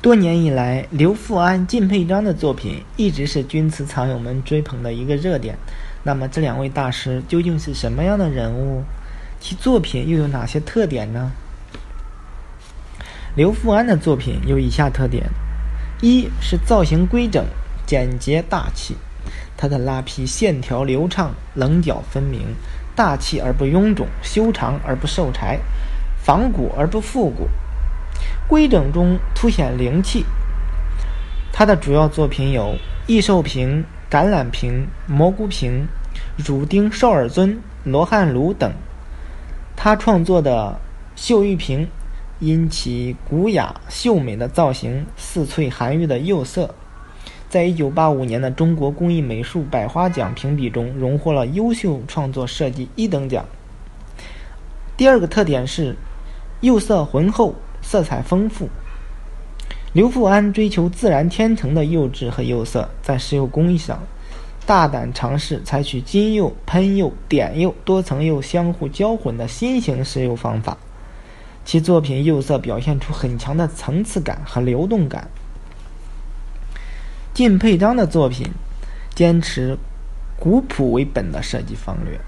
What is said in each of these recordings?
多年以来，刘富安、靳佩章的作品一直是军瓷藏友们追捧的一个热点。那么，这两位大师究竟是什么样的人物？其作品又有哪些特点呢？刘富安的作品有以下特点：一是造型规整、简洁大气，他的拉坯线条流畅、棱角分明，大气而不臃肿，修长而不受柴，仿古而不复古。规整中凸显灵气。他的主要作品有异兽瓶、橄榄瓶、蘑菇瓶、乳丁少尔尊、罗汉炉等。他创作的秀玉瓶，因其古雅秀美的造型、似翠含玉的釉色，在一九八五年的中国工艺美术百花奖评比中荣获了优秀创作设计一等奖。第二个特点是釉色浑厚。色彩丰富。刘富安追求自然天成的釉质和釉色，在石釉工艺上大胆尝试采取金釉、喷釉、点釉、多层釉相互交混的新型石釉方法。其作品釉色表现出很强的层次感和流动感。靳佩章的作品坚持古朴为本的设计方略，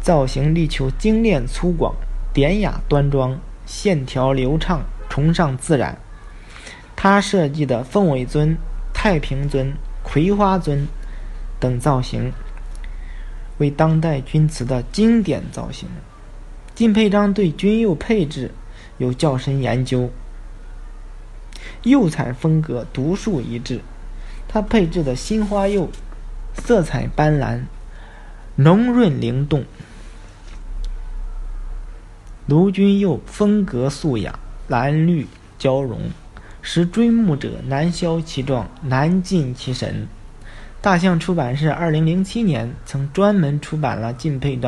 造型力求精炼粗犷、典雅端庄。线条流畅，崇尚自然。他设计的凤尾尊、太平尊、葵花尊等造型，为当代钧瓷的经典造型。靳佩章对钧釉配置有较深研究，釉彩风格独树一帜。他配置的新花釉，色彩斑斓，浓润灵动。卢君佑风格素雅，蓝绿交融，使追慕者难消其状，难尽其神。大象出版社二零零七年曾专门出版了敬佩章。